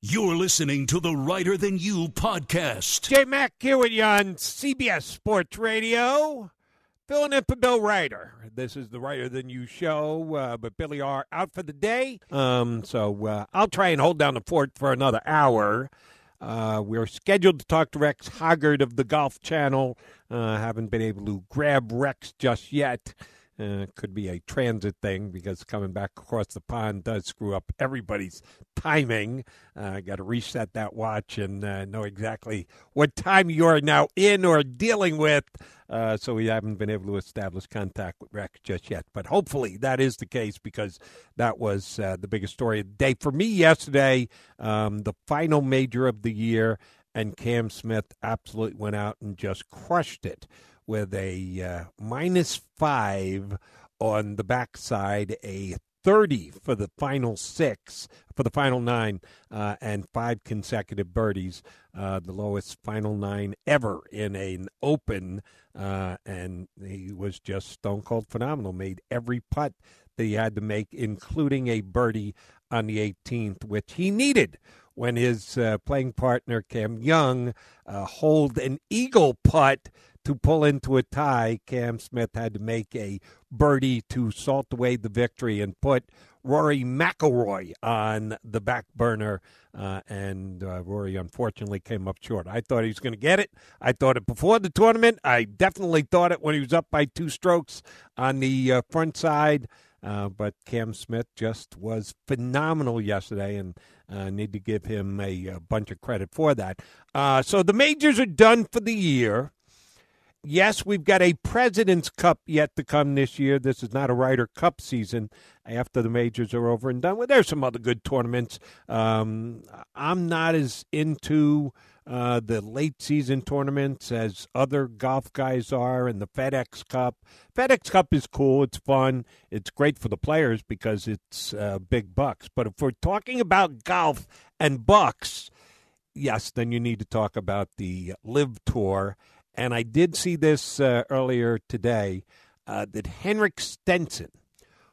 You're listening to the Reiter Than You podcast. Jay Mack here with you on CBS Sports Radio. Filling in for Bill Reiter. This is the Reiter Than You show, uh, but Billy R out for the day. Um, so uh, I'll try and hold down the fort for another hour. Uh, we're scheduled to talk to Rex Hoggard of the Golf Channel. Uh, haven't been able to grab Rex just yet. Uh, could be a transit thing because coming back across the pond does screw up everybody's timing. I uh, got to reset that watch and uh, know exactly what time you're now in or dealing with. Uh, so we haven't been able to establish contact with Rex just yet. But hopefully that is the case because that was uh, the biggest story of the day. For me yesterday, um, the final major of the year, and Cam Smith absolutely went out and just crushed it with a uh, minus five on the backside, a 30 for the final six, for the final nine, uh, and five consecutive birdies. Uh, the lowest final nine ever in an open. Uh, and he was just stone cold phenomenal. Made every putt that he had to make, including a birdie on the 18th, which he needed when his uh, playing partner, Cam Young, uh, hold an eagle putt to pull into a tie, Cam Smith had to make a birdie to salt away the victory and put Rory McIlroy on the back burner. Uh, and uh, Rory unfortunately came up short. I thought he was going to get it. I thought it before the tournament. I definitely thought it when he was up by two strokes on the uh, front side. Uh, but Cam Smith just was phenomenal yesterday, and uh, need to give him a, a, bunch of credit for that. Uh, so the majors are done for the year yes, we've got a President's Cup yet to come this year. This is not a Ryder Cup season after the majors are over and done with. There's some other good tournaments. Um, I'm not as into uh, the late season tournaments as other golf guys are, and the FedEx Cup. FedEx Cup is cool. It's fun. It's great for the players because it's uh, big bucks. But if we're talking about golf and bucks, yes, then you need to talk about the LIV Tour and I did see this uh, earlier today uh, that Henrik Stenson,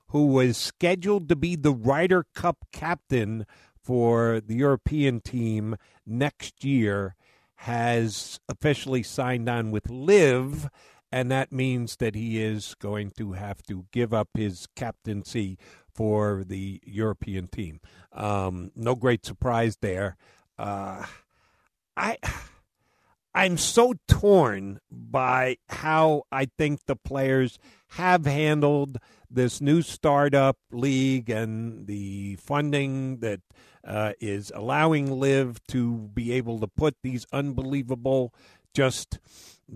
who was scheduled to be the Ryder Cup captain for the European team next year, has officially signed on with LIV, and that means that he is going to have to give up his captaincy for the European team. Um, no great surprise there. Uh, I. I'm so torn by how I think the players have handled this new startup league and the funding that uh, is allowing LIV to be able to put these unbelievable, just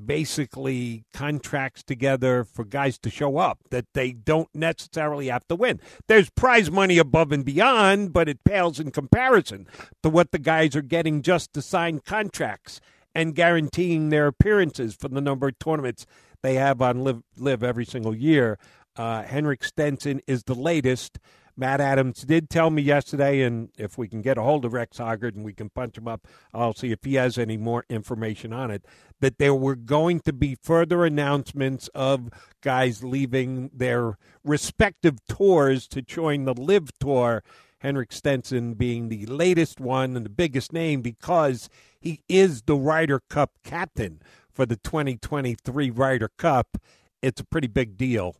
basically contracts together for guys to show up that they don't necessarily have to win. There's prize money above and beyond, but it pales in comparison to what the guys are getting just to sign contracts and guaranteeing their appearances for the number of tournaments they have on Live, LIV every single year. Uh, Henrik Stenson is the latest. Matt Adams did tell me yesterday, and if we can get a hold of Rex Hoggard and we can punch him up, I'll see if he has any more information on it. That there were going to be further announcements of guys leaving their respective tours to join the LIV Tour Henrik Stenson being the latest one and the biggest name because he is the Ryder Cup captain for the 2023 Ryder Cup. It's a pretty big deal.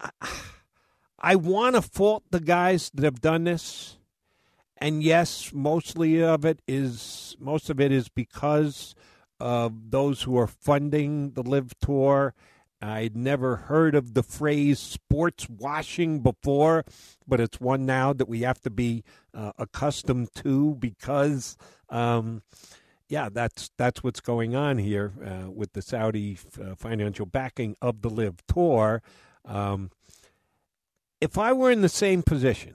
I, I want to fault the guys that have done this. And yes, mostly of it is most of it is because of those who are funding the LIV tour I'd never heard of the phrase sports washing before, but it's one now that we have to be uh, accustomed to because, um, yeah, that's that's what's going on here uh, with the Saudi uh, financial backing of the LIV Tour. Um, if I were in the same position,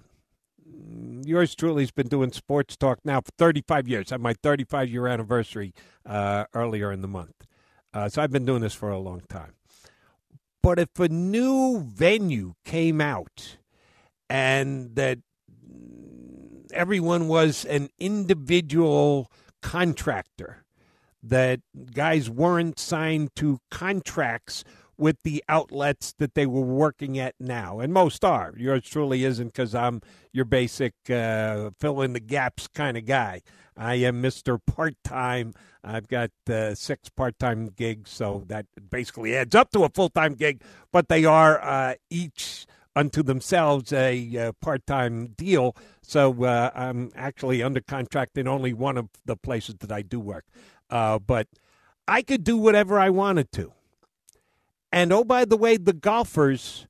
yours truly has been doing sports talk now for 35 years. I had my 35 year anniversary uh, earlier in the month. Uh, so I've been doing this for a long time. But if a new venue came out and that everyone was an individual contractor, that guys weren't signed to contracts with the outlets that they were working at now, and most are. Yours truly isn't because I'm your basic uh, fill in the gaps kind of guy. I am Mr. Part Time. I've got uh, six part time gigs, so that basically adds up to a full time gig, but they are uh, each unto themselves a uh, part time deal. So uh, I'm actually under contract in only one of the places that I do work. Uh, but I could do whatever I wanted to. And oh, by the way, the golfers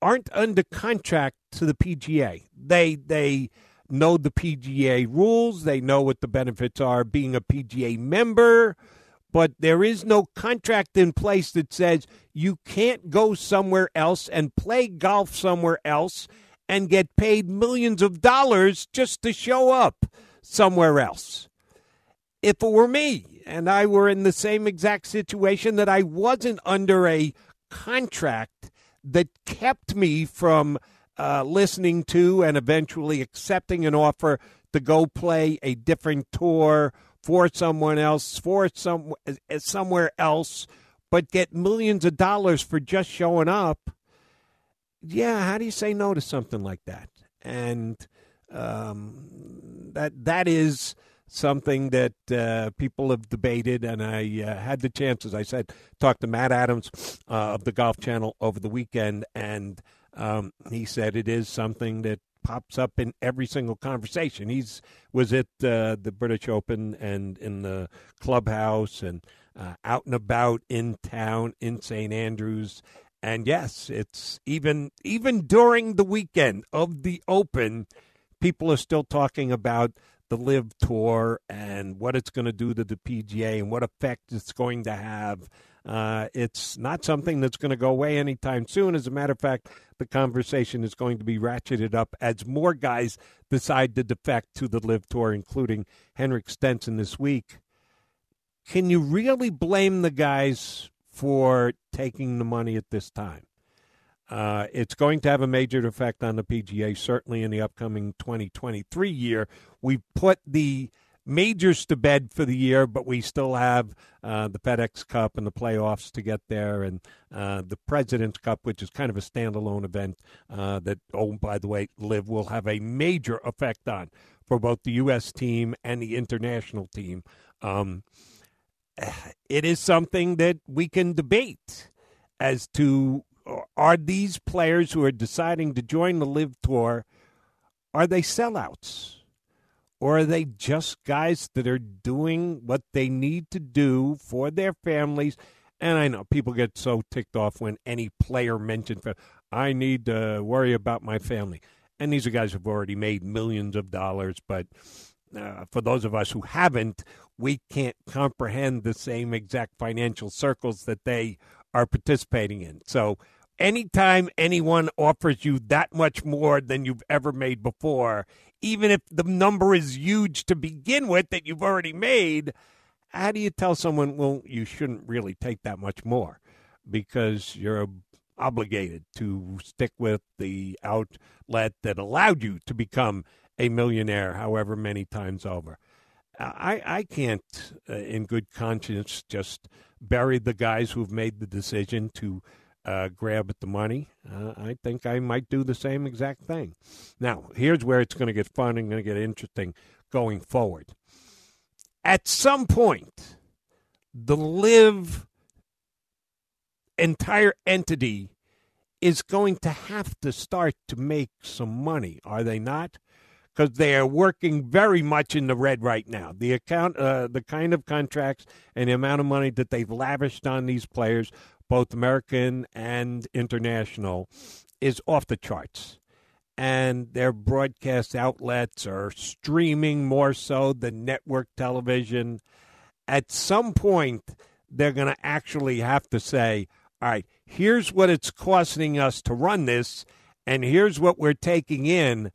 aren't under contract to the PGA. They they know the PGA rules. They know what the benefits are being a PGA member, but there is no contract in place that says you can't go somewhere else and play golf somewhere else and get paid millions of dollars just to show up somewhere else. If it were me, and I were in the same exact situation that I wasn't under a contract that kept me from uh, listening to and eventually accepting an offer to go play a different tour for someone else, for some somewhere else, but get millions of dollars for just showing up. Yeah, how do you say no to something like that? And um, that that is something that uh, people have debated, and I uh, had the chance, as I said, talk to Matt Adams uh, of the Golf Channel over the weekend, and um, he said it is something that pops up in every single conversation. He's was at uh, the British Open and in the clubhouse and uh, out and about in town in St Andrews. And yes, it's even even during the weekend of the Open, people are still talking about the LIV Tour and what it's going to do to the PGA and what effect it's going to have. Uh, it's not something that's going to go away anytime soon. As a matter of fact, the conversation is going to be ratcheted up as more guys decide to defect to the LIV Tour, including Henrik Stenson this week. Can you really blame the guys for taking the money at this time? Uh, it's going to have a major effect on the PGA, certainly in the upcoming 2023 year. We put the majors to bed for the year, but we still have uh, the FedEx Cup and the playoffs to get there, and uh, the President's Cup, which is kind of a standalone event uh, that, oh, by the way, LIV will have a major effect on for both the U.S. team and the international team. Um, it is something that we can debate as to are these players who are deciding to join the LIV tour are they sellouts? Or are they just guys that are doing what they need to do for their families? And i know people get so ticked off when any player mentions i need to worry about my family. And these are guys who've already made millions of dollars but uh, for those of us who haven't we can't comprehend the same exact financial circles that they are participating in. So anytime anyone offers you that much more than you've ever made before, even if the number is huge to begin with that you've already made, how do you tell someone, well, you shouldn't really take that much more because you're obligated to stick with the outlet that allowed you to become a millionaire however many times over? I, I can't, uh, in good conscience, just bury the guys who've made the decision to uh, grab at the money. Uh, I think I might do the same exact thing. Now, here's where it's going to get fun and going to get interesting going forward. At some point, the LIV entire entity is going to have to start to make some money, are they not? Because they are working very much in the red right now. The account, uh, the kind of contracts and the amount of money that they've lavished on these players both American and international, is off the charts. And their broadcast outlets are streaming more so than network television. At some point, they're going to actually have to say, all right, here's what it's costing us to run this, and here's what we're taking in.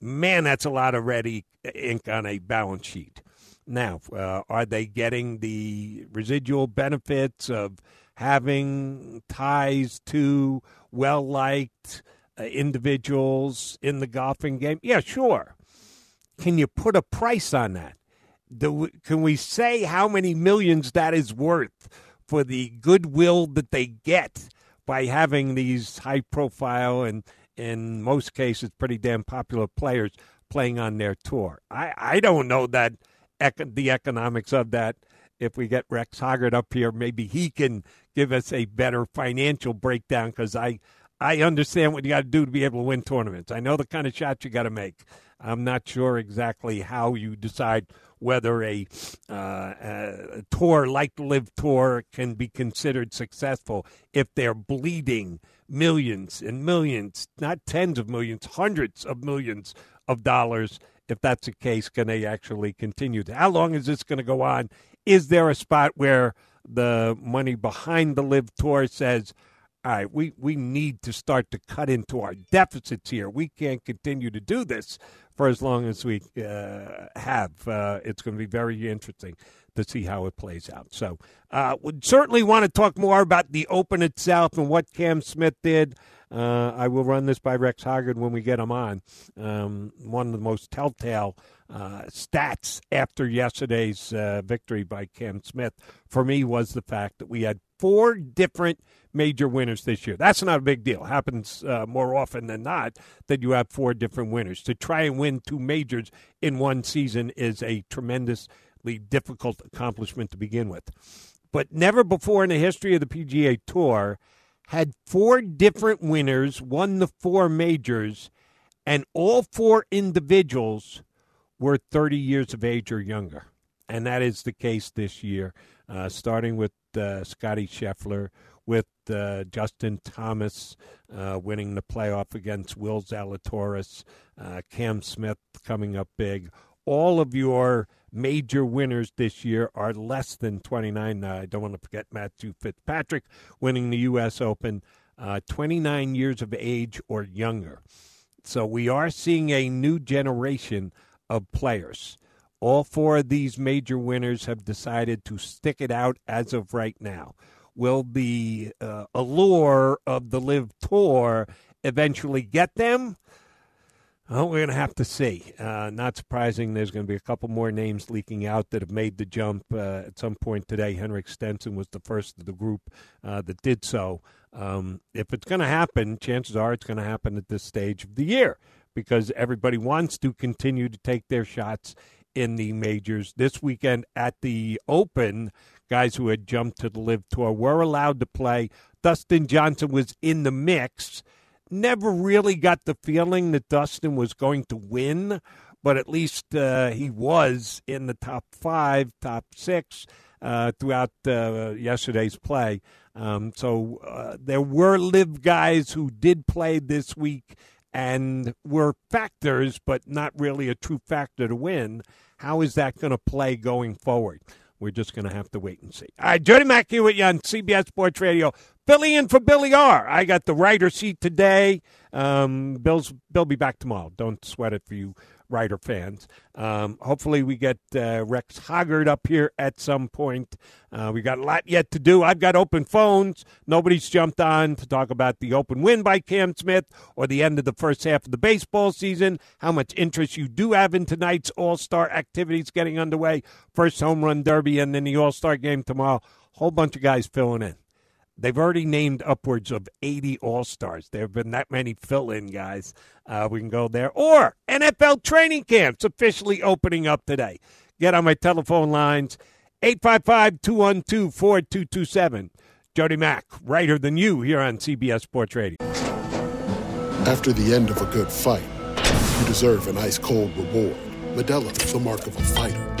Man, that's a lot of red ink on a balance sheet. Now, uh, are they getting the residual benefits of having ties to well liked uh, individuals in the golfing game? Yeah, sure. Can you put a price on that? Do can we say how many millions that is worth for the goodwill that they get by having these high profile and in most cases pretty damn popular players playing on their tour. I, I don't know that the economics of that. If we get Rex Hoggard up here, maybe he can give us a better financial breakdown because I I understand what you got to do to be able to win tournaments. I know the kind of shots you got to make. I'm not sure exactly how you decide whether a, uh, a tour like the LIV Tour can be considered successful if they're bleeding millions and millions, not tens of millions, hundreds of millions of dollars. If that's the case, can they actually continue? How long is this going to go on? Is there a spot where the money behind the LIV Tour says, all right, we, we need to start to cut into our deficits here. We can't continue to do this for as long as we uh, have. Uh, it's going to be very interesting to see how it plays out. So, uh, would certainly want to talk more about the Open itself and what Cam Smith did. Uh, I will run this by Rex Hoggard when we get him on. Um, one of the most telltale uh, stats after yesterday's uh, victory by Cam Smith for me was the fact that we had four different major winners this year. That's not a big deal. Happens uh, more often than not that you have four different winners. To try and win two majors in one season is a tremendously difficult accomplishment to begin with. But never before in the history of the PGA Tour had four different winners won the four majors, and all four individuals were 30 years of age or younger. And that is the case this year, uh, starting with uh, Scotty Scheffler, with uh, Justin Thomas uh, winning the playoff against Will Zalatoris, uh, Cam Smith coming up big. All of your major winners this year are less than 29. I don't want to forget Matthew Fitzpatrick winning the U.S. Open, uh, 29 years of age or younger. So we are seeing a new generation of players. All four of these major winners have decided to stick it out as of right now. Will the uh, allure of the LIV Tour eventually get them? Well, we're going to have to see. Uh, not surprising, there's going to be a couple more names leaking out that have made the jump uh, at some point today. Henrik Stenson was the first of the group uh, that did so. Um, if it's going to happen, chances are it's going to happen at this stage of the year because everybody wants to continue to take their shots in the majors. This weekend at the Open, guys who had jumped to the LIV Tour were allowed to play. Dustin Johnson was in the mix. Never really got the feeling that Dustin was going to win, but at least uh, he was in the top five, top six uh, throughout uh, yesterday's play. Um, so uh, there were LIV guys who did play this week and were factors, but not really a true factor to win. How is that going to play going forward? We're just going to have to wait and see. All right, Jody Mack here with you on CBS Sports Radio. Filling in for Billy R. I got the Reiter seat today. Um, Bill's Bill be back tomorrow. Don't sweat it for you Reiter fans. Um, hopefully, we get uh, Rex Hoggard up here at some point. Uh, we got a lot yet to do. I've got open phones. Nobody's jumped on to talk about the open win by Cam Smith or the end of the first half of the baseball season. How much interest you do have in tonight's All Star activities getting underway. First home run derby and then the All Star game tomorrow. Whole bunch of guys filling in. They've already named upwards of 80 All Stars. There have been that many fill in guys. Uh, we can go there. Or NFL training camps officially opening up today. Get on my telephone lines 855 212 4227. Jody Mack, Reiter than you here on CBS Sports Radio. After the end of a good fight, you deserve an ice cold reward. Modelo is the mark of a fighter.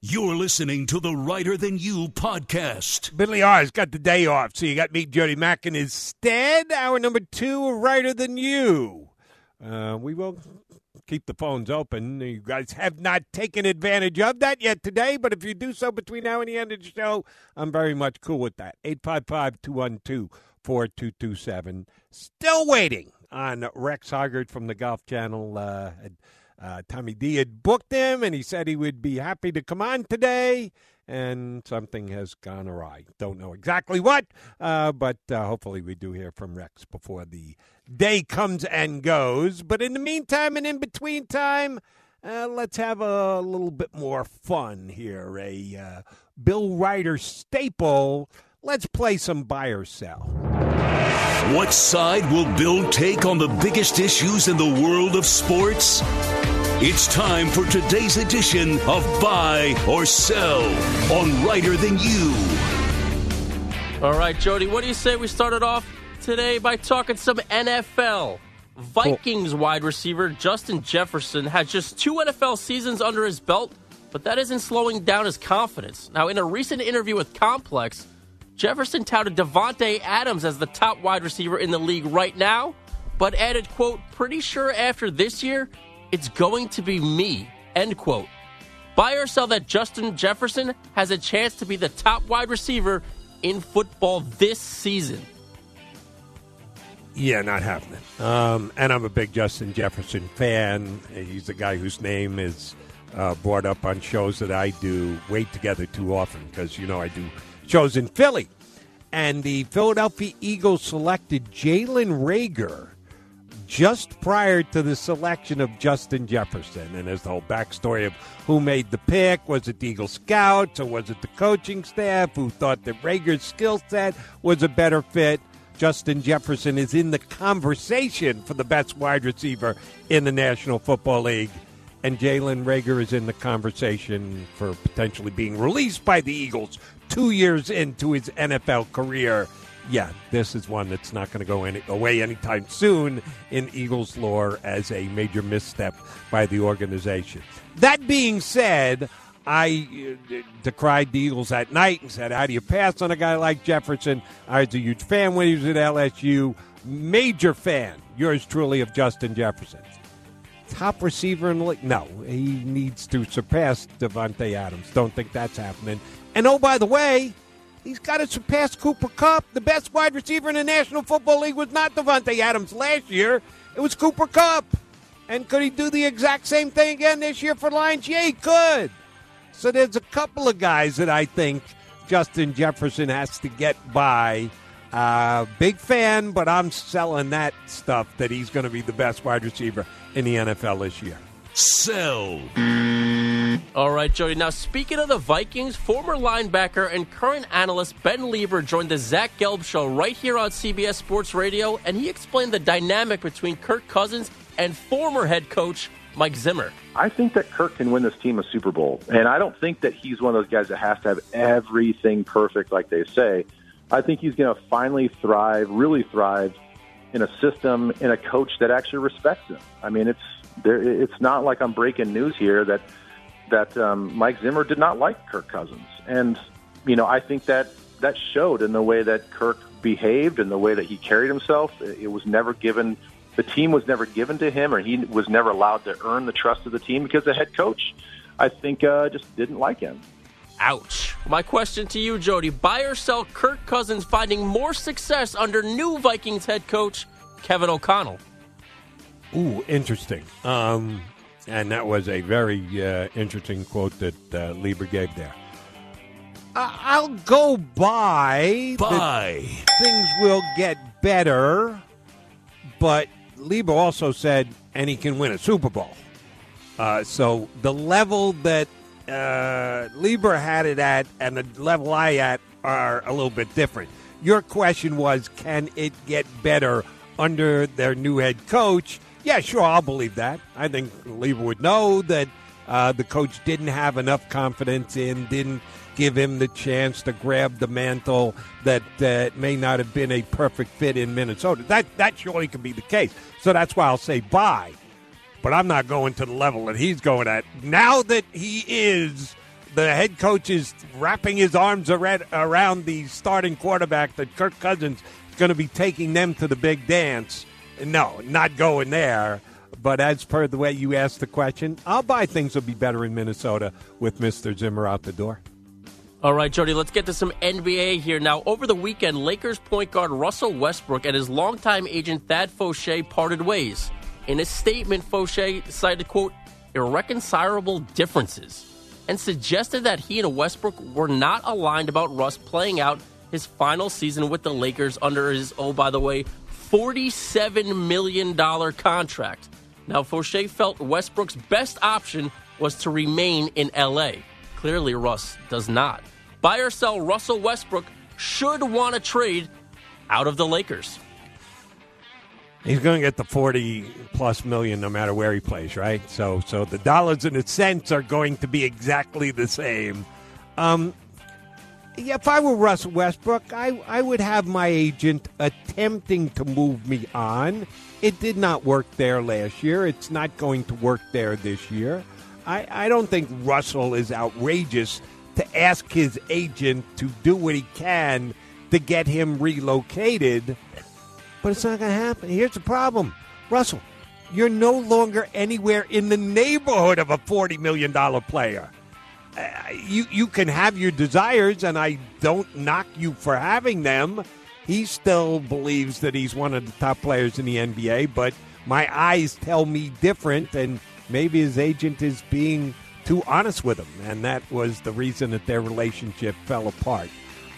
You're listening to the Reiter Than You podcast. Billy R's got the day off, so you got me, Jody Mack, in his stead. Hour number two, Reiter than you. Uh, we will keep the phones open. You guys have not taken advantage of that yet today, but if you do so between now and the end of the show, I'm very much cool with that. 855 212 4227. Still waiting on Rex Hoggard from the Golf Channel. Uh, uh, Tommy D had booked him, and he said he would be happy to come on today. And something has gone awry. Don't know exactly what, uh, but uh, hopefully we do hear from Rex before the day comes and goes. But in the meantime and in between time, uh, let's have a little bit more fun here. A uh, Bill Reiter staple. Let's play some buy or sell. What side will Bill take on the biggest issues in the world of sports? It's time for today's edition of Buy or Sell on Reiter Than You. All right, Jody, what do you say we started off today by talking some NFL? Vikings wide receiver Justin Jefferson has just two NFL seasons under his belt, but that isn't slowing down his confidence. Now, in a recent interview with Complex, Jefferson touted Davante Adams as the top wide receiver in the league right now, but added, quote, pretty sure after this year, it's going to be me, end quote. Buy or sell that Justin Jefferson has a chance to be the top wide receiver in football this season. Yeah, not happening. Um, and I'm a big Justin Jefferson fan. He's the guy whose name is uh, brought up on shows that I do way together too often because, you know, I do shows in Philly. And the Philadelphia Eagles selected Jalen Reagor just prior to the selection of Justin Jefferson. And there's the whole backstory of who made the pick. Was it the Eagle Scouts or was it the coaching staff who thought that Reagor's skill set was a better fit? Justin Jefferson is in the conversation for the best wide receiver in the National Football League. And Jalen Reagor is in the conversation for potentially being released by the Eagles two years into his NFL career. Yeah, this is one that's not going to go any, away anytime soon in Eagles lore as a major misstep by the organization. That being said, I uh, decried the Eagles at night and said, How do you pass on a guy like Jefferson? I was a huge fan when he was at LSU. Major fan, yours truly, of Justin Jefferson. Top receiver in the league? No, he needs to surpass Davante Adams. Don't think that's happening. And oh, by the way, he's got to surpass Cooper Kupp. The best wide receiver in the National Football League was not Davante Adams last year, it was Cooper Kupp. And could he do the exact same thing again this year for Lions? Yeah, he could. So there's a couple of guys that I think Justin Jefferson has to get by. Uh, big fan, but I'm selling that stuff that he's going to be the best wide receiver in the NFL this year. Sell. All right, Jody. Now, speaking of the Vikings, former linebacker and current analyst Ben Leber joined the Zach Gelb show right here on CBS Sports Radio, and he explained the dynamic between Kirk Cousins and former head coach Mike Zimmer. I think that Kirk can win this team a Super Bowl, and I don't think that he's one of those guys that has to have everything perfect, like they say. I think he's going to finally thrive, really thrive, in a system, in a coach that actually respects him. I mean, it's there. It's not like I'm breaking news here that that um, Mike Zimmer did not like Kirk Cousins, and you know, I think that that showed in the way that Kirk behaved and the way that he carried himself. It was never given. The team was never given to him, or he was never allowed to earn the trust of the team because the head coach, I think, uh, just didn't like him. Ouch. My question to you, Jody buy or sell Kirk Cousins finding more success under new Vikings head coach Kevin O'Connell? Ooh, interesting. Um, and that was a very uh, interesting quote that uh, Leber gave there. I- I'll go by. that Buy. Things will get better, but Leber also said, and he can win a Super Bowl. Uh, so the level that uh, Leber had it at and the level I at are a little bit different. Your question was, can it get better under their new head coach? Yeah, sure, I'll believe that. I think Leber would know that uh, the coach didn't have enough confidence in, didn't give him the chance to grab the mantle that uh, may not have been a perfect fit in Minnesota. That that surely can be the case. So that's why I'll say bye. But I'm not going to the level that he's going at. Now that he is the head coach is wrapping his arms around the starting quarterback that Kirk Cousins is going to be taking them to the big dance. No, not going there. But as per the way you asked the question, I'll buy things will be better in Minnesota with Mr. Zimmer out the door. All right, Jody, let's get to some NBA here. Now, over the weekend, Lakers point guard Russell Westbrook and his longtime agent Thad Foucher parted ways. In a statement, Foucher cited, quote, irreconcilable differences and suggested that he and Westbrook were not aligned about Russ playing out his final season with the Lakers under his, oh, by the way, $47 million contract. Now, Foucher felt Westbrook's best option was to remain in LA. Clearly, Russ does not. Buy or sell Russell Westbrook should want to trade out of the Lakers. He's going to get the 40 plus million no matter where he plays, right? So so the dollars and the cents are going to be exactly the same. Um, if I were Russell Westbrook, I, I would have my agent attempting to move me on. It did not work there last year. It's not going to work there this year. I, I don't think Russell is outrageous to ask his agent to do what he can to get him relocated, but it's not going to happen. Here's the problem Russell, you're no longer anywhere in the neighborhood of a $40 million player. You, you can have your desires, and I don't knock you for having them. He still believes that he's one of the top players in the NBA, but my eyes tell me different, and maybe his agent is being too honest with him, and that was the reason that their relationship fell apart.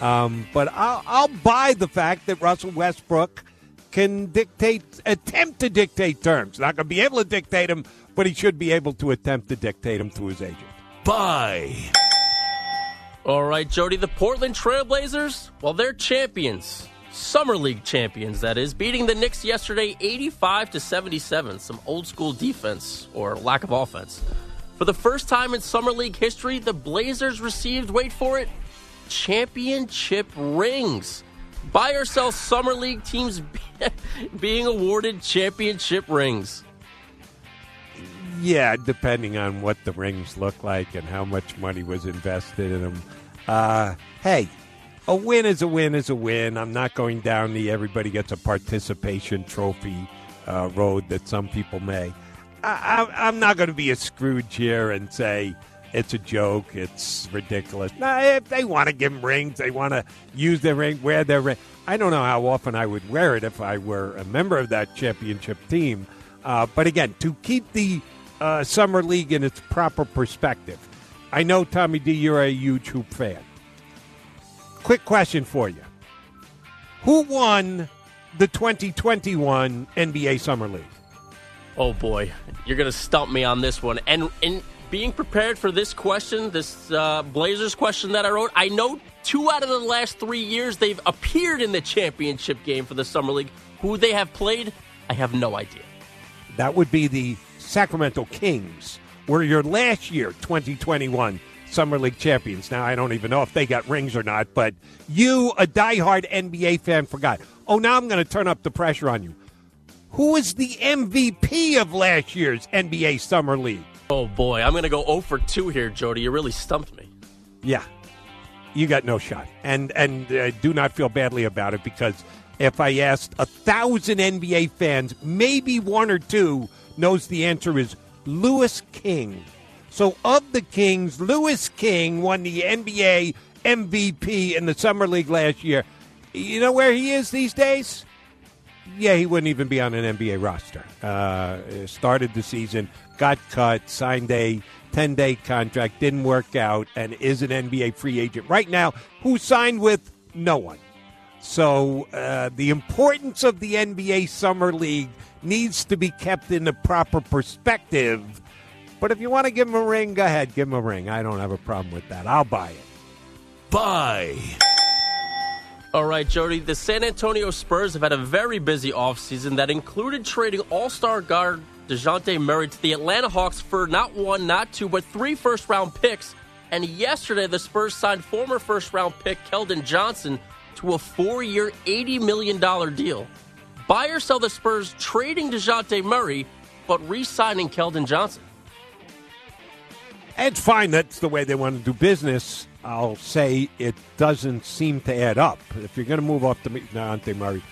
Um, but I'll, I'll buy the fact that Russell Westbrook can dictate, attempt to dictate terms. Not going to be able to dictate them, but he should be able to attempt to dictate them through his agent. Buy. All right, Jody, the Portland Trailblazers, well, they're champions. Summer League champions, that is, beating the Knicks yesterday 85 to 77. Some old school defense or lack of offense. For the first time in Summer League history, the Blazers received, wait for it, championship rings. Buy or sell Summer League teams being awarded championship rings. Yeah, depending on what the rings look like and how much money was invested in them. Uh, hey, a win is a win is a win. I'm not going down the everybody gets a participation trophy uh, road that some people may. I, am not going to be a Scrooge here and say it's a joke, it's ridiculous. No, if they want to give them rings, they want to use their ring, wear their ring. I don't know how often I would wear it if I were a member of that championship team. Uh, but again, to keep the uh, summer league in its proper perspective, I know Tommy D, you're a huge hoop fan. Quick question for you: Who won the 2021 NBA Summer League? Oh boy, you're gonna stump me on this one. And in being prepared for this question, this uh, Blazers question that I wrote, I know two out of the last three years they've appeared in the championship game for the summer league. Who they have played, I have no idea. That would be the Sacramento Kings, were your last year 2021 summer league champions. Now I don't even know if they got rings or not, but you, a diehard NBA fan, forgot. Oh, now I'm going to turn up the pressure on you. Who was the MVP of last year's NBA Summer League? Oh boy, I'm going to go 0 for 2 here, Jody. You really stumped me. Yeah, you got no shot, and and uh, do not feel badly about it because if I asked a thousand NBA fans, maybe one or two knows the answer is Louis King. So of the Kings, Louis King won the NBA MVP in the Summer League last year. You know where he is these days? yeah, he wouldn't even be on an NBA roster. Uh, started the season, got cut, signed a 10 day contract, didn't work out, and is an NBA free agent right now who signed with no one. So uh, the importance of the NBA Summer League needs to be kept in the proper perspective. But if you want to give him a ring, go ahead, give him a ring. I don't have a problem with that. I'll buy it. Buy. All right, Jody. The San Antonio Spurs have had a very busy offseason that included trading all star guard DeJounte Murray to the Atlanta Hawks for not one, not two, but three first round picks. And yesterday, the Spurs signed former first round pick Keldon Johnson to a four year, $80 million deal. Buy or sell the Spurs trading DeJounte Murray, but re signing Keldon Johnson. It's fine. That's the way they want to do business. I'll say it doesn't seem to add up. If you're going to move up to Dejounte Murray,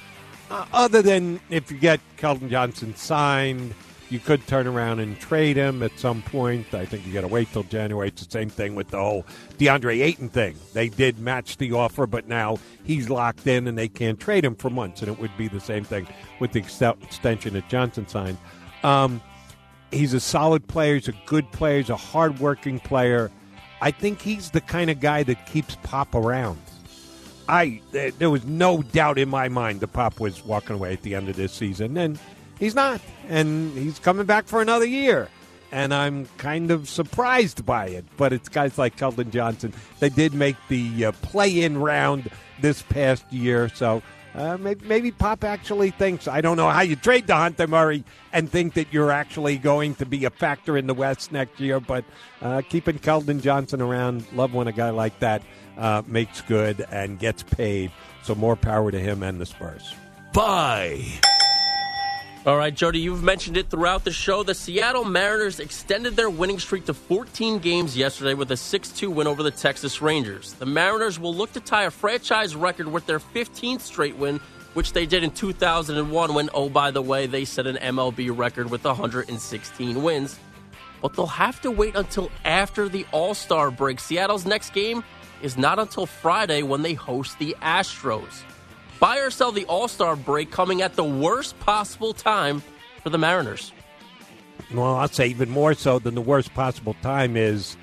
uh, other than if you get Keldon Johnson signed, you could turn around and trade him at some point. I think you got to wait till January. It's the same thing with the whole DeAndre Ayton thing. They did match the offer, but now he's locked in and they can't trade him for months. And it would be the same thing with the ex- extension that Johnson signed. Um, he's a solid player. He's a good player. He's a hardworking player. I think he's the kind of guy that keeps Pop around. I there was no doubt in my mind the Pop was walking away at the end of this season, and he's not, and he's coming back for another year. And I'm kind of surprised by it, but it's guys like Keldon Johnson. They did make the uh, play-in round this past year, so uh, maybe, maybe, Pop actually thinks I don't know how you trade Dejounte Murray and think that you're actually going to be a factor in the West next year. But uh, keeping Keldon Johnson around, love when a guy like that uh, makes good and gets paid. So more power to him and the Spurs. Bye. All right, Jody, you've mentioned it throughout the show. The Seattle Mariners extended their winning streak to 14 games yesterday with a 6 2 win over the Texas Rangers. The Mariners will look to tie a franchise record with their 15th straight win, which they did in 2001 when, oh, by the way, they set an MLB record with 116 wins. But they'll have to wait until after the All Star break. Seattle's next game is not until Friday when they host the Astros. Buy or sell the All Star break coming at the worst possible time for the Mariners. Well, I'll say even more so than the worst possible time is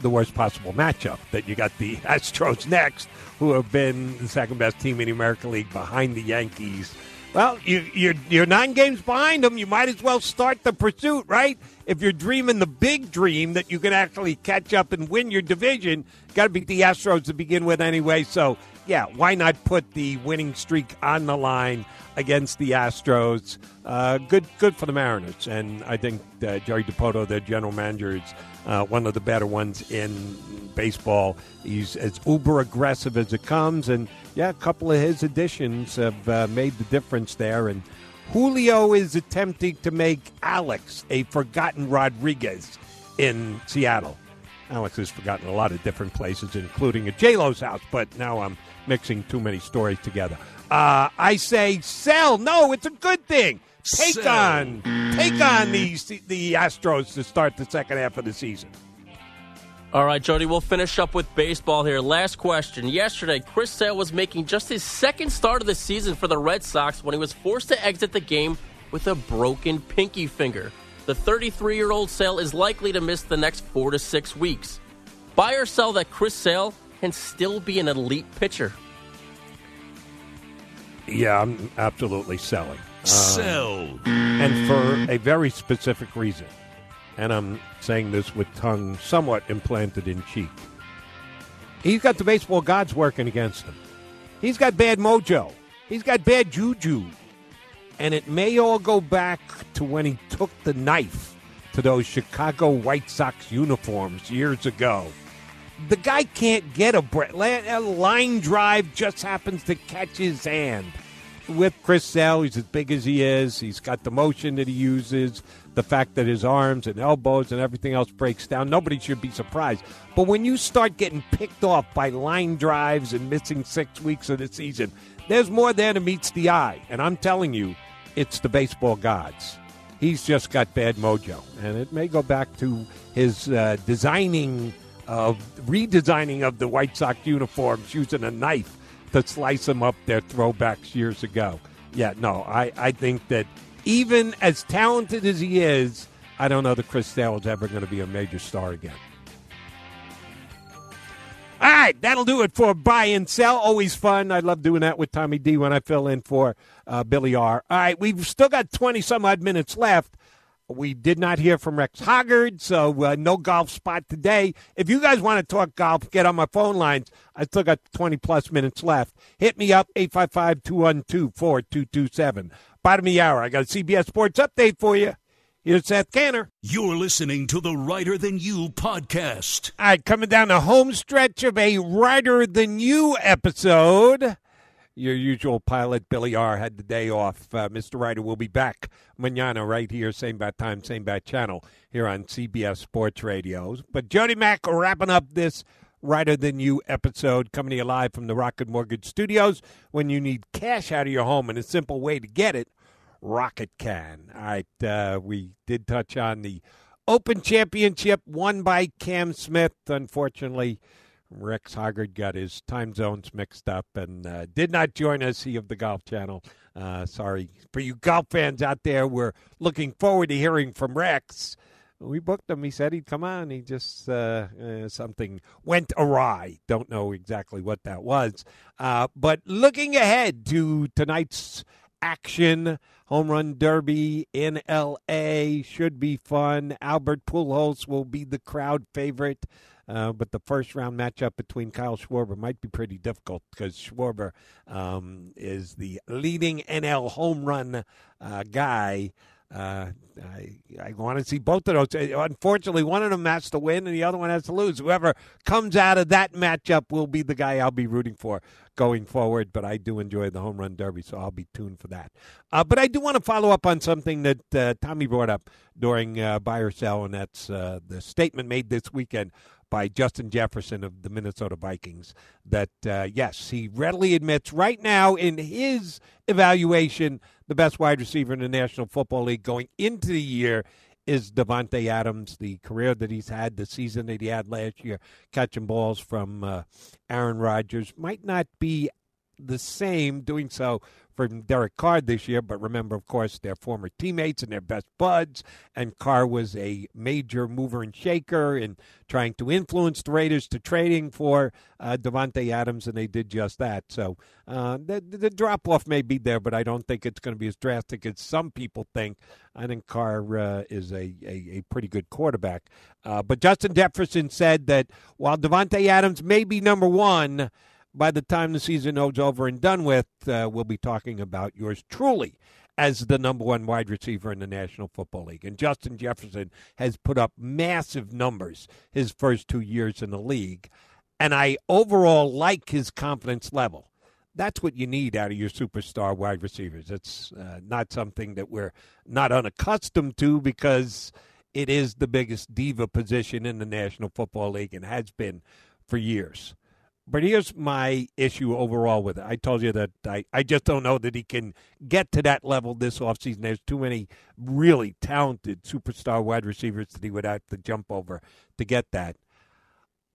the worst possible matchup that you got the Astros next, who have been the second best team in the American League behind the Yankees. Well, you, you're, you're nine games behind them. You might as well start the pursuit, right? If you're dreaming the big dream that you can actually catch up and win your division, got to beat the Astros to begin with anyway. So, yeah, why not put the winning streak on the line against the Astros? Uh, good, good for the Mariners, and I think uh, Jerry Dipoto, their general manager, is uh, one of the better ones in baseball. He's as uber aggressive as it comes, and yeah, a couple of his additions have uh, made the difference there. And Julio is attempting to make Alex a forgotten Rodriguez in Seattle. Alex has forgotten a lot of different places, including at J Lo's house, but now I'm mixing too many stories together. Uh, I say sell. No, it's a good thing. Take Sell. on, take on these the Astros to start the second half of the season. All right, Jody, we'll finish up with baseball here. Last question. Yesterday, Chris Sale was making just his second start of the season for the Red Sox when he was forced to exit the game with a broken pinky finger. The 33 year old Sale is likely to miss the next four to six weeks. Buy or sell that Chris Sale can still be an elite pitcher. Yeah, I'm absolutely selling. Um, sell. and for a very specific reason. And I'm saying this with tongue somewhat implanted in cheek. He's got the baseball gods working against him. He's got bad mojo. He's got bad juju. And it may all go back to when he took the knife to those Chicago White Sox uniforms years ago. The guy can't get a. A line drive just happens to catch his hand with Chris Sale. He's as big as he is. He's got the motion that he uses, the fact that his arms and elbows and everything else breaks down. Nobody should be surprised. But when you start getting picked off by line drives and missing six weeks of the season, there's more there than meets the eye. And I'm telling you, it's the baseball gods. He's just got bad mojo. And it may go back to his uh, designing of redesigning of the White Sox uniforms using a knife to slice them up their throwbacks years ago. Yeah, no, I, I think that even as talented as he is, I don't know that Chris Sale is ever going to be a major star again. All right, that'll do it for buy and sell. Always fun. I love doing that with Tommy D when I fill in for uh, Billy R. All right, we've still got 20 some odd minutes left. We did not hear from Rex Hoggard, so uh, no golf spot today. If you guys want to talk golf, get on my phone lines. I still got 20 plus minutes left. Hit me up, 855 212 4227. Bottom of the hour, I got a CBS Sports update for you. Here's Seth Canner. You're listening to the Reiter Than You podcast. All right, coming down the home stretch of a Reiter Than You episode. Your usual pilot, Billy R., had the day off. Uh, Mr. Writer will be back manana right here, same bat time, same bat channel, here on CBS Sports Radio. But Jody Mack wrapping up this Writer Than You episode, coming to you live from the Rocket Mortgage Studios. When you need cash out of your home and a simple way to get it, Rocket can. All right, uh, we did touch on the Open Championship won by Cam Smith. Unfortunately, Rex Hoggard got his time zones mixed up and uh, did not join us, he of the Golf Channel. Uh, sorry for you golf fans out there. We're looking forward to hearing from Rex. We booked him. He said he'd come on. He just uh, uh something went awry. Don't know exactly what that was. Uh, but looking ahead to tonight's action, home run derby in L.A. should be fun. Albert Pujols will be the crowd favorite. Uh, but the first round matchup between Kyle Schwarber might be pretty difficult because Schwarber um, is the leading NL home run uh, guy. Uh, I, I want to see both of those. Uh, unfortunately, one of them has to win and the other one has to lose. Whoever comes out of that matchup will be the guy I'll be rooting for going forward. But I do enjoy the home run derby, so I'll be tuned for that. Uh, but I do want to follow up on something that uh, Tommy brought up during uh, buy or sell, and that's uh, the statement made this weekend by Justin Jefferson of the Minnesota Vikings that, yes, he readily admits right now in his evaluation, the best wide receiver in the National Football League going into the year is Davante Adams. The career that he's had, the season that he had last year, catching balls from uh, Aaron Rodgers, might not be the same doing so from Derek Carr this year, but remember, of course, they're former teammates and their best buds. And Carr was a major mover and shaker in trying to influence the Raiders to trading for uh, Davante Adams, and they did just that. So uh, the, the drop off may be there, but I don't think it's going to be as drastic as some people think. I think Carr uh, is a, a, a, pretty good quarterback. Uh, but Justin Jefferson said that while Davante Adams may be number one, by the time the season is over and done with, uh, we'll be talking about yours truly as the number one wide receiver in the National Football League. And Justin Jefferson has put up massive numbers his first two years in the league. And I overall like his confidence level. That's what you need out of your superstar wide receivers. It's uh, not something that we're not unaccustomed to because it is the biggest diva position in the National Football League and has been for years. But here's my issue overall with it. I told you that I, I just don't know that he can get to that level this offseason. There's too many really talented superstar wide receivers that he would have to jump over to get that.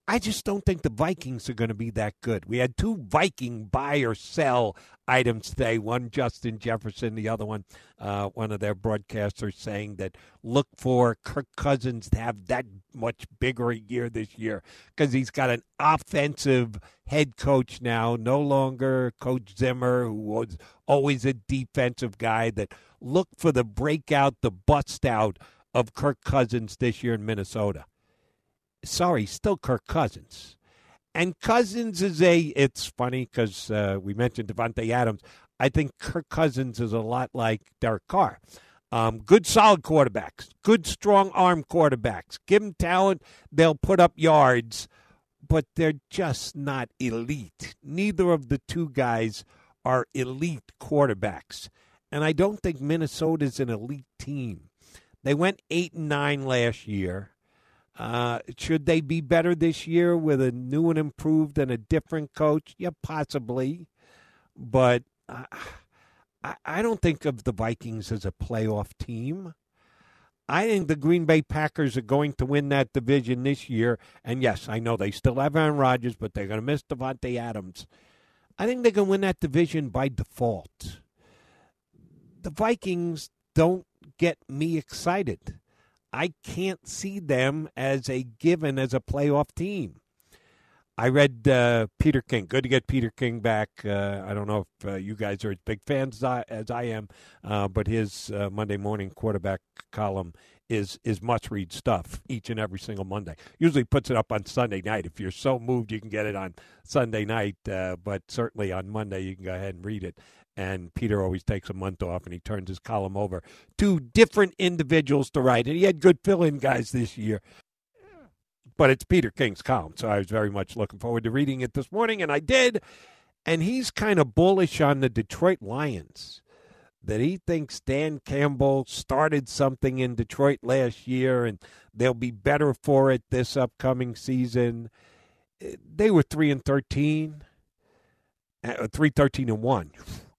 I just don't think the Vikings are going to be that good. We had two Viking buy or sell items today. One Justin Jefferson, the other one, uh, one of their broadcasters saying that look for Kirk Cousins to have that much bigger year this year because he's got an offensive head coach now, no longer Coach Zimmer, who was always a defensive guy. That look for the breakout, the bust out of Kirk Cousins this year in Minnesota sorry, still Kirk Cousins. And Cousins is a, it's funny because uh, we mentioned Davante Adams. I think Kirk Cousins is a lot like Derek Carr. Um, good, solid quarterbacks, good, strong arm quarterbacks. Give them talent, they'll put up yards, but they're just not elite. Neither of the two guys are elite quarterbacks. And I don't think Minnesota's an elite team. They went 8 and 9 last year. Uh, should they be better this year with a new and improved and a different coach? Yeah, possibly. But uh, I, I don't think of the Vikings as a playoff team. I think the Green Bay Packers are going to win that division this year. And yes, I know they still have Aaron Rodgers, but they're going to miss Davante Adams. I think they can win that division by default. The Vikings don't get me excited. I can't see them as a given as a playoff team. I read uh, Peter King. Good to get Peter King back. Uh, I don't know if uh, you guys are as big fans as I, as I am, uh, but his uh, Monday morning quarterback column is is must read stuff each and every single Monday. Usually puts it up on Sunday night. If you're so moved, you can get it on Sunday night, uh, but certainly on Monday you can go ahead and read it and Peter always takes a month off and he turns his column over to different individuals to write. And he had good fill in guys this year. But it's Peter King's column, so I was very much looking forward to reading it this morning, and I did. And he's kind of bullish on the Detroit Lions. That he thinks Dan Campbell started something in Detroit last year and they'll be better for it this upcoming season. They were 3 and 13, uh, 3 13 and 1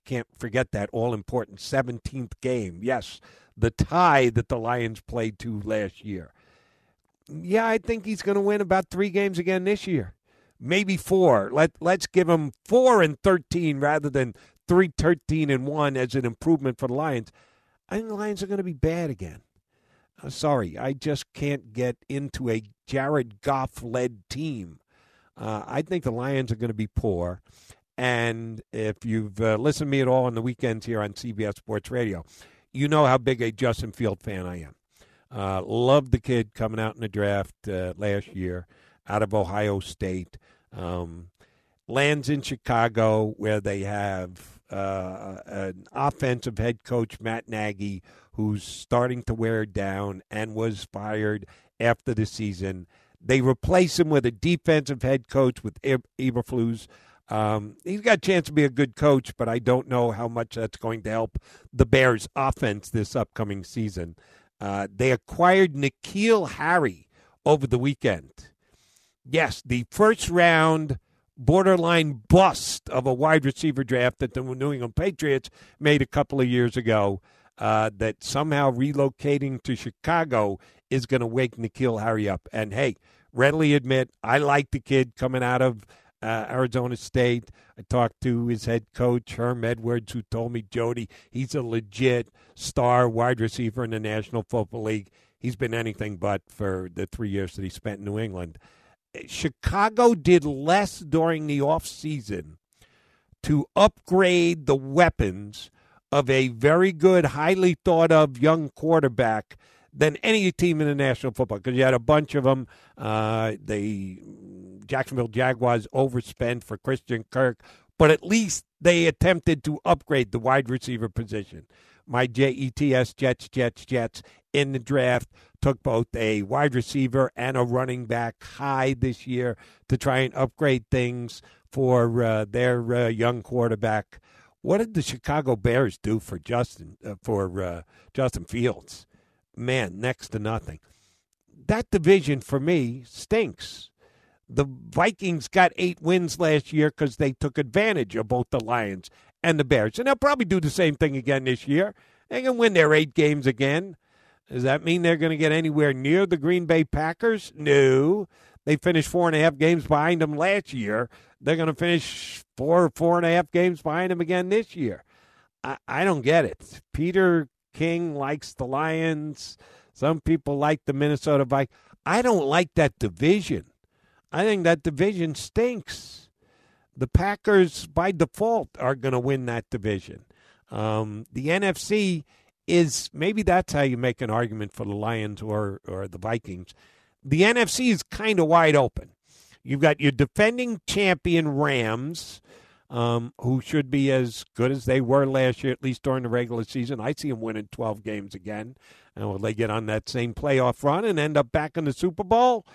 can't forget that all important 17th game. Yes, the tie that the Lions played to last year. Yeah, I think he's going to win about three games again this year. Maybe four. Let let's give him four and thirteen rather than three thirteen and one as an improvement for the Lions. I think the Lions are going to be bad again. Uh, sorry, I just can't get into a Jared Goff led team. Uh, I think the Lions are going to be poor. And if you've uh, listened to me at all on the weekends here on CBS Sports Radio, you know how big a Justin Field fan I am. Uh, loved the kid coming out in the draft uh, last year out of Ohio State. Um, lands in Chicago where they have uh, an offensive head coach, Matt Nagy, who's starting to wear down and was fired after the season. They replace him with a defensive head coach with Eberflus um, he's got a chance to be a good coach, but I don't know how much that's going to help the Bears' offense this upcoming season. Uh, they acquired N'Keal Harry over the weekend. Yes, the first round borderline bust of a wide receiver draft that the New England Patriots made a couple of years ago. Uh, that somehow relocating to Chicago is going to wake N'Keal Harry up. And hey, readily admit, I like the kid coming out of uh, Arizona State. I talked to his head coach, Herm Edwards, who told me, Jody, he's a legit star wide receiver in the National Football League. He's been anything but for the three years that he spent in New England. Chicago did less during the offseason to upgrade the weapons of a very good, highly thought of young quarterback than any team in the National Football because you had a bunch of them. Uh, they Jacksonville Jaguars overspent for Christian Kirk, but at least they attempted to upgrade the wide receiver position. My JETS Jets Jets Jets in the draft took both a wide receiver and a running back high this year to try and upgrade things for uh, their uh, young quarterback. What did the Chicago Bears do for Justin uh, for uh, Justin Fields? Man, next to nothing. That division for me stinks. The Vikings got eight wins last year because they took advantage of both the Lions and the Bears. And they'll probably do the same thing again this year. They can win their eight games again. Does that mean they're going to get anywhere near the Green Bay Packers? No. They finished four and a half games behind them last year. They're going to finish four, four and a half games behind them again this year. I, I don't get it. Peter King likes the Lions. Some people like the Minnesota Vikings. I don't like that division. I think that division stinks. The Packers, by default, are going to win that division. Um, the NFC is maybe that's how you make an argument for the Lions or, or the Vikings. The NFC is kind of wide open. You've got your defending champion Rams, um, who should be as good as they were last year, at least during the regular season. I see them winning 12 games again. And will they get on that same playoff run and end up back in the Super Bowl?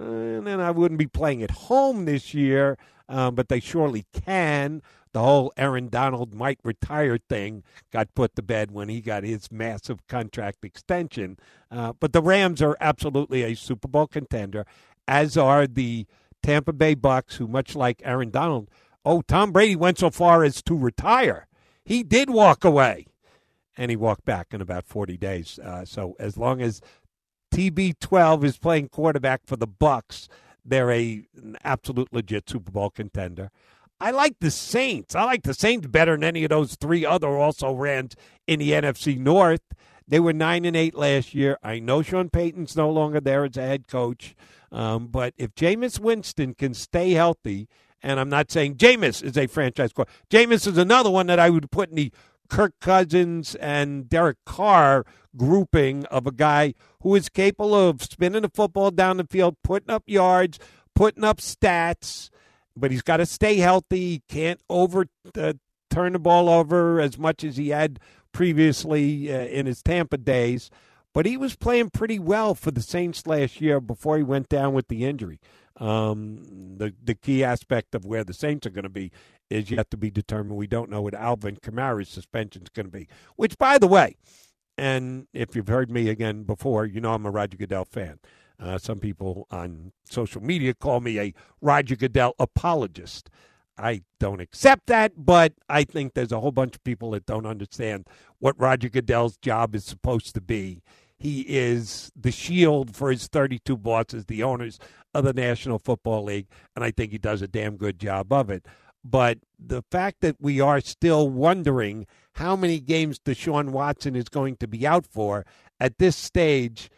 And then I wouldn't be playing at home this year, um, but they surely can. The whole Aaron Donald might retire thing got put to bed when he got his massive contract extension. Uh, but the Rams are absolutely a Super Bowl contender, as are the Tampa Bay Bucks, who, much like Aaron Donald, oh, Tom Brady went so far as to retire. He did walk away and he walked back in about 40 days. Uh, so as long as TB12 is playing quarterback for the Bucks. They're a an absolute legit Super Bowl contender. I like the Saints. I like the Saints better than any of those three other also rans in the NFC North. They were nine and eight last year. I know Sean Payton's no longer there as a head coach, um, but if Jameis Winston can stay healthy, and I'm not saying Jameis is a franchise quarterback, Jameis is another one that I would put in the Kirk Cousins and Derek Carr grouping of a guy who is capable of spinning the football down the field, putting up yards, putting up stats, but he's got to stay healthy. He can't over uh, turn the ball over as much as he had previously uh, in his Tampa days. But he was playing pretty well for the Saints last year before he went down with the injury. Um, the the key aspect of where the Saints are going to be is yet to be determined. We don't know what Alvin Kamara's suspension is going to be. Which, by the way, and if you've heard me again before, you know I'm a Roger Goodell fan. Uh, some people on social media call me a Roger Goodell apologist. I don't accept that, but I think there's a whole bunch of people that don't understand what Roger Goodell's job is supposed to be. He is the shield for his 32 bosses, the owners of the National Football League, and I think he does a damn good job of it. But the fact that we are still wondering how many games Deshaun Watson is going to be out for at this stage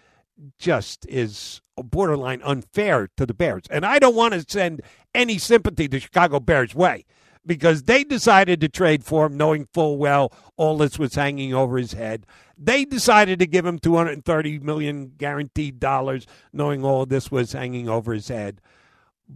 just is borderline unfair to the Bears. And I don't want to send any sympathy the Chicago Bears way because they decided to trade for him knowing full well all this was hanging over his head. They decided to give him 230 million guaranteed dollars knowing all this was hanging over his head.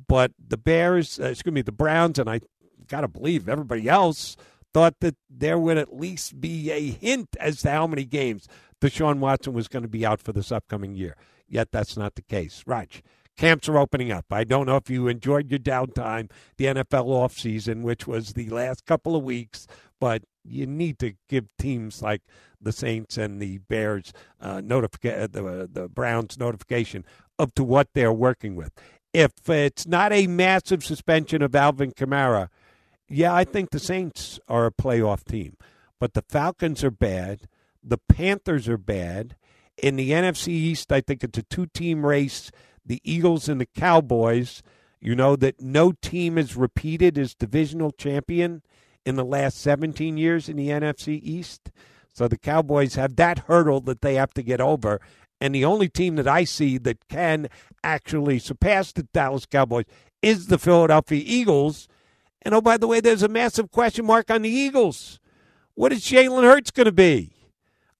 But the Bears, uh, excuse me, the Browns and I got to believe everybody else thought that there would at least be a hint as to how many games Deshaun Watson was going to be out for this upcoming year. Yet that's not the case. Raj, camps are opening up. I don't know if you enjoyed your downtime, the NFL offseason, which was the last couple of weeks, but you need to give teams like the Saints and the Bears uh, uh, the, the Browns notification of to what they're working with. If it's not a massive suspension of Alvin Kamara, yeah, I think the Saints are a playoff team, but the Falcons are bad. The Panthers are bad. In the NFC East, I think it's a two team race the Eagles and the Cowboys. You know that no team is repeated as divisional champion in the last 17 years in the NFC East. So the Cowboys have that hurdle that they have to get over. And the only team that I see that can actually surpass the Dallas Cowboys is the Philadelphia Eagles. And oh, by the way, there's a massive question mark on the Eagles. What is Jalen Hurts going to be?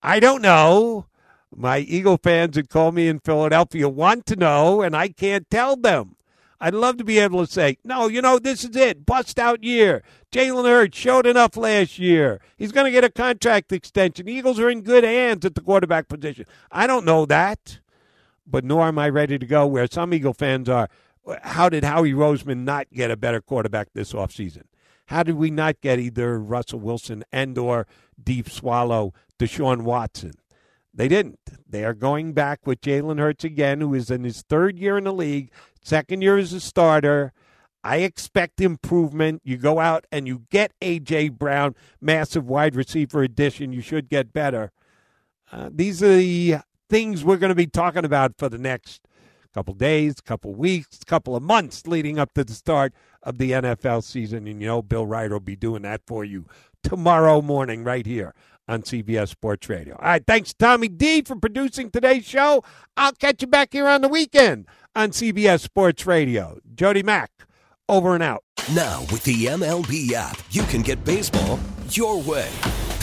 I don't know. My Eagle fans that call me in Philadelphia want to know, and I can't tell them. I'd love to be able to say, no, you know, this is it. Bust out year. Jalen Hurts showed enough last year. He's going to get a contract extension. Eagles are in good hands at the quarterback position. I don't know that, but nor am I ready to go where some Eagle fans are. How did Howie Roseman not get a better quarterback this offseason? How did we not get either Russell Wilson and or deep swallow Deshaun Watson? They didn't. They are going back with Jalen Hurts again, who is in his third year in the league, second year as a starter. I expect improvement. You go out and you get A.J. Brown, massive wide receiver addition. You should get better. Uh, these are the things we're going to be talking about for the next couple days, couple weeks, couple of months leading up to the start of the NFL season. And you know, Bill Reiter will be doing that for you tomorrow morning right here on CBS Sports Radio. All right, thanks Tommy D for producing today's show. I'll catch you back here on the weekend on CBS Sports Radio. Jody Mack, over and out. Now, with the MLB app, you can get baseball your way.